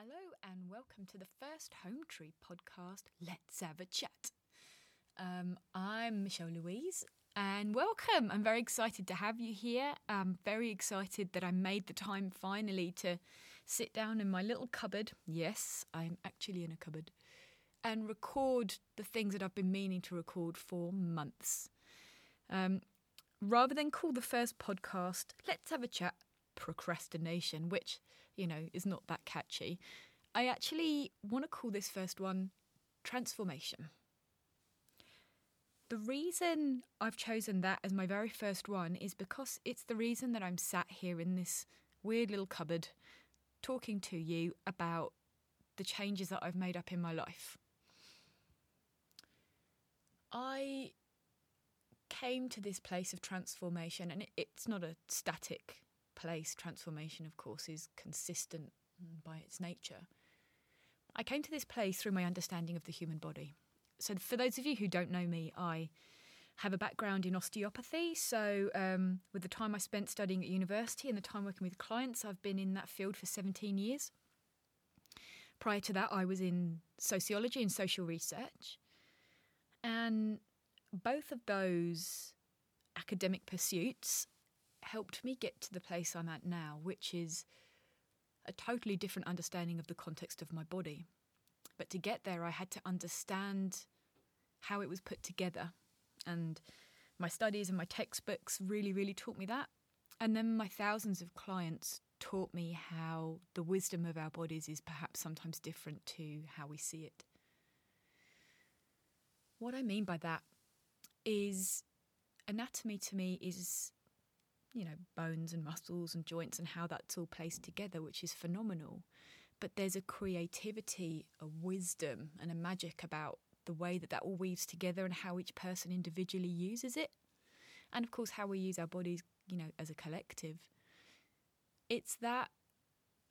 Hello and welcome to the first Home Tree podcast. Let's have a chat. Um, I'm Michelle Louise and welcome. I'm very excited to have you here. I'm very excited that I made the time finally to sit down in my little cupboard. Yes, I'm actually in a cupboard and record the things that I've been meaning to record for months. Um, rather than call the first podcast, let's have a chat procrastination, which, you know, is not that catchy. I actually want to call this first one transformation. The reason I've chosen that as my very first one is because it's the reason that I'm sat here in this weird little cupboard talking to you about the changes that I've made up in my life. I came to this place of transformation, and it's not a static place, transformation, of course, is consistent by its nature. I came to this place through my understanding of the human body. So, for those of you who don't know me, I have a background in osteopathy. So, um, with the time I spent studying at university and the time working with clients, I've been in that field for 17 years. Prior to that, I was in sociology and social research. And both of those academic pursuits helped me get to the place I'm at now, which is a totally different understanding of the context of my body. But to get there, I had to understand how it was put together. And my studies and my textbooks really, really taught me that. And then my thousands of clients taught me how the wisdom of our bodies is perhaps sometimes different to how we see it. What I mean by that is anatomy to me is you know, bones and muscles and joints and how that's all placed together, which is phenomenal. But there's a creativity, a wisdom, and a magic about the way that that all weaves together and how each person individually uses it. And of course, how we use our bodies, you know, as a collective. It's that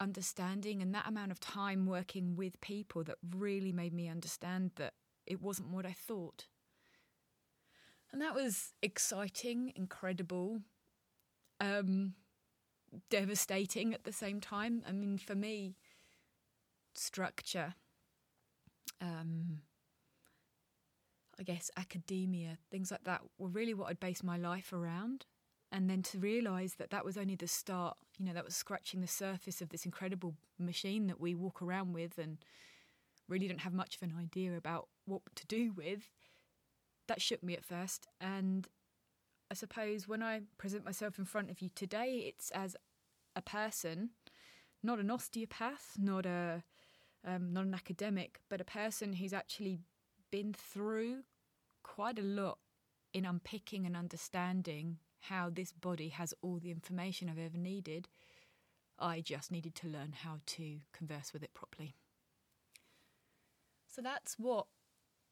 understanding and that amount of time working with people that really made me understand that it wasn't what I thought. And that was exciting, incredible, um, devastating at the same time. I mean, for me, structure, um, I guess academia, things like that were really what I'd based my life around. And then to realise that that was only the start, you know, that was scratching the surface of this incredible machine that we walk around with and really don't have much of an idea about what to do with, that shook me at first. And I suppose when I present myself in front of you today, it's as a person, not an osteopath, not a um, not an academic, but a person who's actually been through quite a lot in unpicking and understanding how this body has all the information I've ever needed. I just needed to learn how to converse with it properly. So that's what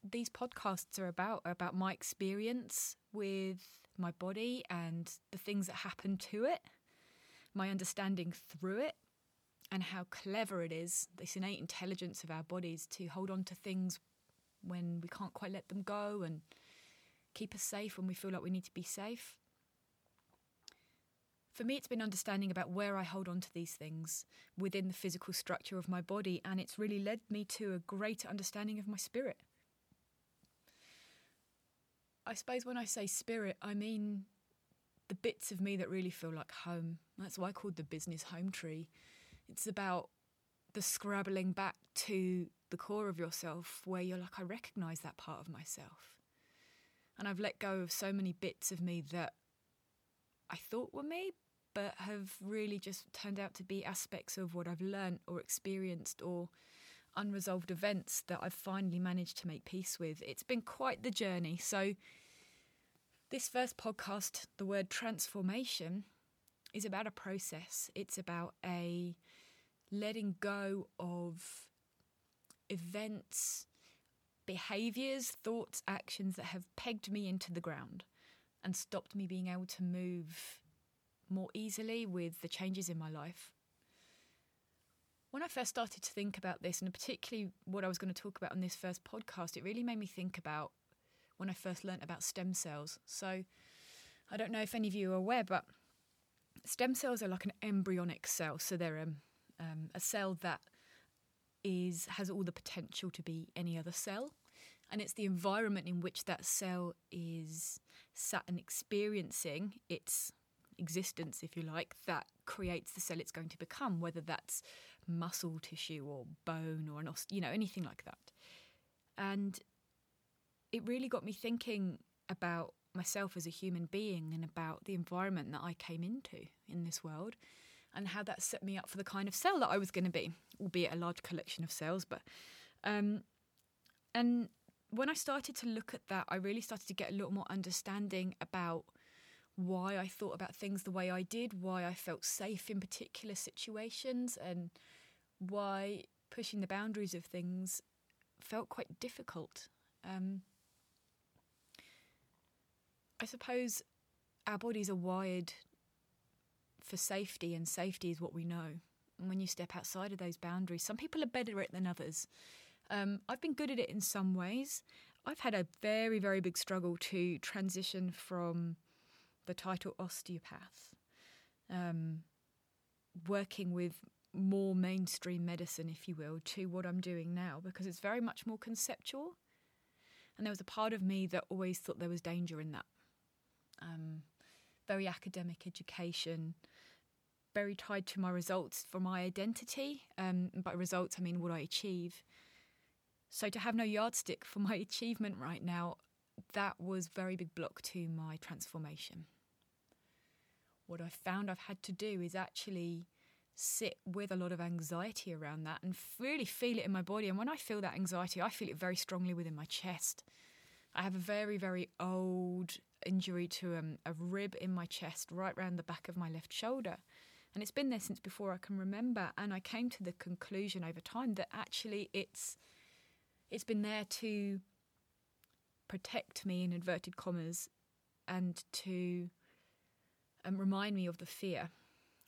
these podcasts are about, are about my experience with my body and the things that happen to it, my understanding through it, and how clever it is, this innate intelligence of our bodies to hold on to things when we can't quite let them go and keep us safe when we feel like we need to be safe. For me, it's been understanding about where I hold on to these things within the physical structure of my body, and it's really led me to a greater understanding of my spirit. I suppose when I say spirit, I mean the bits of me that really feel like home. That's why I called the business home tree. It's about the scrabbling back to the core of yourself where you're like, I recognize that part of myself. And I've let go of so many bits of me that I thought were me, but have really just turned out to be aspects of what I've learnt or experienced or unresolved events that I've finally managed to make peace with. It's been quite the journey. So, this first podcast, the word transformation, is about a process. It's about a letting go of events, behaviors, thoughts, actions that have pegged me into the ground and stopped me being able to move more easily with the changes in my life. When I first started to think about this, and particularly what I was going to talk about on this first podcast, it really made me think about when I first learnt about stem cells. So I don't know if any of you are aware, but stem cells are like an embryonic cell. So they're um, um, a cell that is has all the potential to be any other cell and it's the environment in which that cell is sat and experiencing its existence if you like that creates the cell it's going to become whether that's muscle tissue or bone or an ost you know anything like that and it really got me thinking about myself as a human being and about the environment that I came into in this world and how that set me up for the kind of cell that I was going to be, albeit a large collection of cells. But um, and when I started to look at that, I really started to get a little more understanding about why I thought about things the way I did, why I felt safe in particular situations, and why pushing the boundaries of things felt quite difficult. Um, I suppose our bodies are wired for safety, and safety is what we know. And when you step outside of those boundaries, some people are better at it than others. Um, I've been good at it in some ways. I've had a very, very big struggle to transition from the title osteopath, um, working with more mainstream medicine, if you will, to what I'm doing now because it's very much more conceptual. And there was a part of me that always thought there was danger in that. Um, very academic education, very tied to my results for my identity. Um, by results, I mean what I achieve. So to have no yardstick for my achievement right now, that was very big block to my transformation. What I found I've had to do is actually sit with a lot of anxiety around that and really feel it in my body. And when I feel that anxiety, I feel it very strongly within my chest. I have a very, very old injury to um, a rib in my chest, right round the back of my left shoulder. And it's been there since before I can remember. And I came to the conclusion over time that actually it's it's been there to protect me in inverted commas and to um, remind me of the fear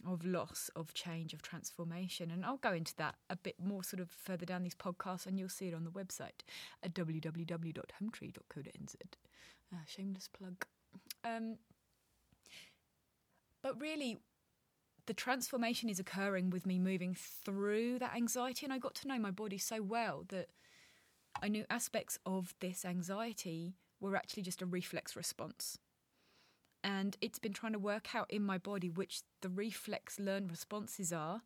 of loss, of change, of transformation. And I'll go into that a bit more sort of further down these podcasts, and you'll see it on the website at www.hometree.co.nz. Uh, shameless plug. Um, but really, the transformation is occurring with me moving through that anxiety, and I got to know my body so well that I knew aspects of this anxiety were actually just a reflex response and it's been trying to work out in my body which the reflex learned responses are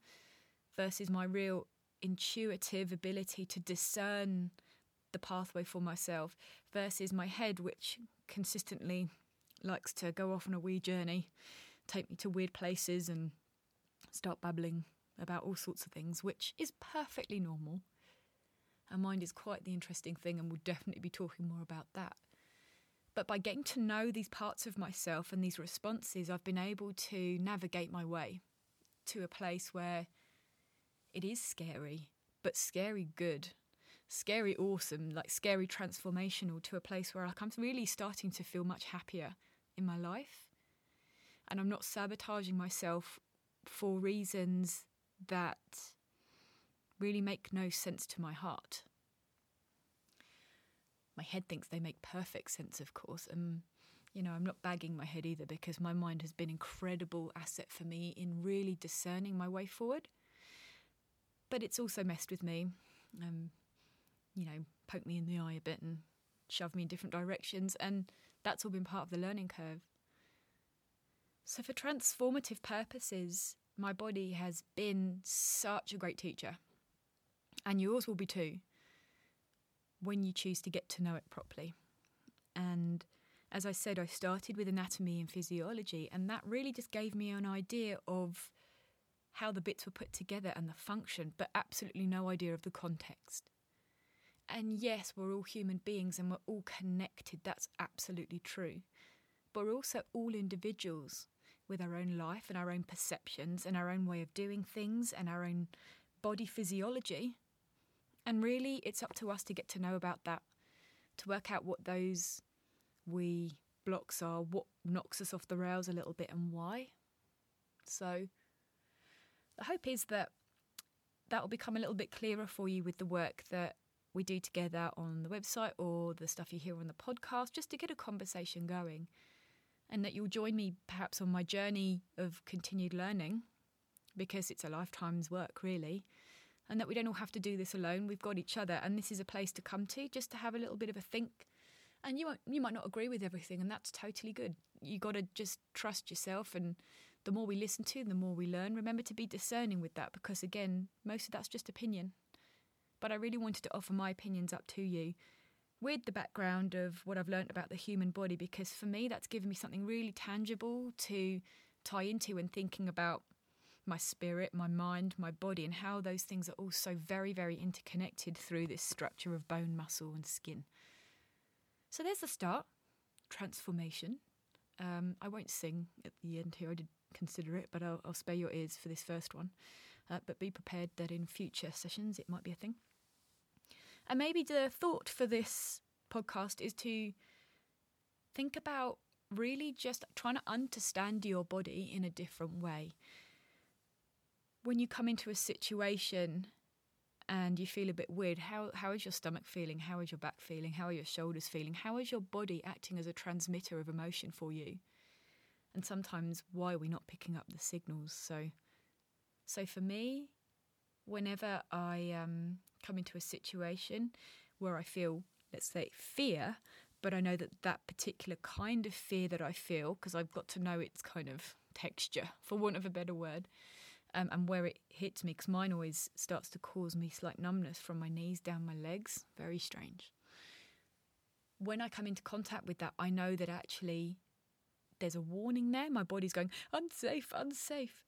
versus my real intuitive ability to discern the pathway for myself versus my head which consistently likes to go off on a wee journey take me to weird places and start babbling about all sorts of things which is perfectly normal. Our mind is quite the interesting thing and we'll definitely be talking more about that. But by getting to know these parts of myself and these responses, I've been able to navigate my way to a place where it is scary, but scary good, scary awesome, like scary transformational to a place where like I'm really starting to feel much happier in my life. And I'm not sabotaging myself for reasons that really make no sense to my heart my head thinks they make perfect sense, of course. And, you know, I'm not bagging my head either because my mind has been incredible asset for me in really discerning my way forward. But it's also messed with me, um, you know, poke me in the eye a bit and shove me in different directions. And that's all been part of the learning curve. So, for transformative purposes, my body has been such a great teacher. And yours will be too when you choose to get to know it properly. And as I said, I started with anatomy and physiology, and that really just gave me an idea of how the bits were put together and the function, but absolutely no idea of the context. And yes, we're all human beings and we're all connected, that's absolutely true. But we're also all individuals with our own life and our own perceptions and our own way of doing things and our own body physiology and really, it's up to us to get to know about that, to work out what those we blocks are, what knocks us off the rails a little bit, and why. So, the hope is that that will become a little bit clearer for you with the work that we do together on the website or the stuff you hear on the podcast, just to get a conversation going. And that you'll join me perhaps on my journey of continued learning, because it's a lifetime's work, really and that we don't all have to do this alone. We've got each other, and this is a place to come to just to have a little bit of a think. And you might, you might not agree with everything, and that's totally good. You got to just trust yourself, and the more we listen to, the more we learn. Remember to be discerning with that, because again, most of that's just opinion. But I really wanted to offer my opinions up to you with the background of what I've learned about the human body, because for me, that's given me something really tangible to tie into when thinking about my spirit, my mind, my body, and how those things are all so very, very interconnected through this structure of bone, muscle, and skin. So there's the start transformation. Um, I won't sing at the end here, I did consider it, but I'll, I'll spare your ears for this first one. Uh, but be prepared that in future sessions it might be a thing. And maybe the thought for this podcast is to think about really just trying to understand your body in a different way when you come into a situation and you feel a bit weird, how how is your stomach feeling? How is your back feeling? How are your shoulders feeling? How is your body acting as a transmitter of emotion for you? And sometimes why are we not picking up the signals? So so for me, whenever I um, come into a situation where I feel, let's say, fear, but I know that that particular kind of fear that I feel, because I've got to know its kind of texture, for want of a better word, um, and where it hits me, because mine always starts to cause me slight numbness from my knees down my legs. Very strange. When I come into contact with that, I know that actually there's a warning there. My body's going, unsafe, unsafe.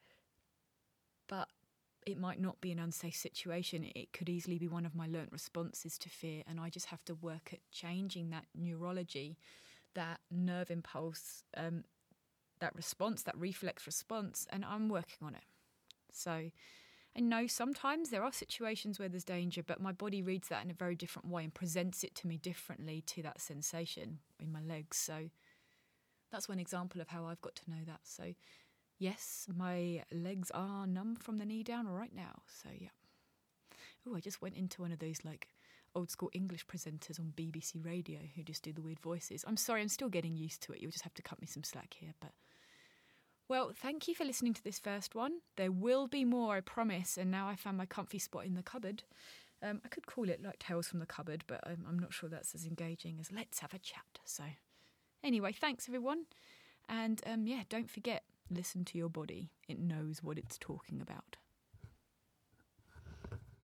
But it might not be an unsafe situation. It could easily be one of my learnt responses to fear. And I just have to work at changing that neurology, that nerve impulse, um, that response, that reflex response. And I'm working on it. So I know sometimes there are situations where there's danger, but my body reads that in a very different way and presents it to me differently to that sensation in my legs. So that's one example of how I've got to know that. So, yes, my legs are numb from the knee down right now. So, yeah. Oh, I just went into one of those like old school English presenters on BBC Radio who just do the weird voices. I'm sorry, I'm still getting used to it. You'll just have to cut me some slack here, but well, thank you for listening to this first one. There will be more, I promise. And now I found my comfy spot in the cupboard. Um, I could call it like Tales from the Cupboard, but I'm, I'm not sure that's as engaging as Let's Have a Chat. So, anyway, thanks everyone. And um, yeah, don't forget, listen to your body, it knows what it's talking about.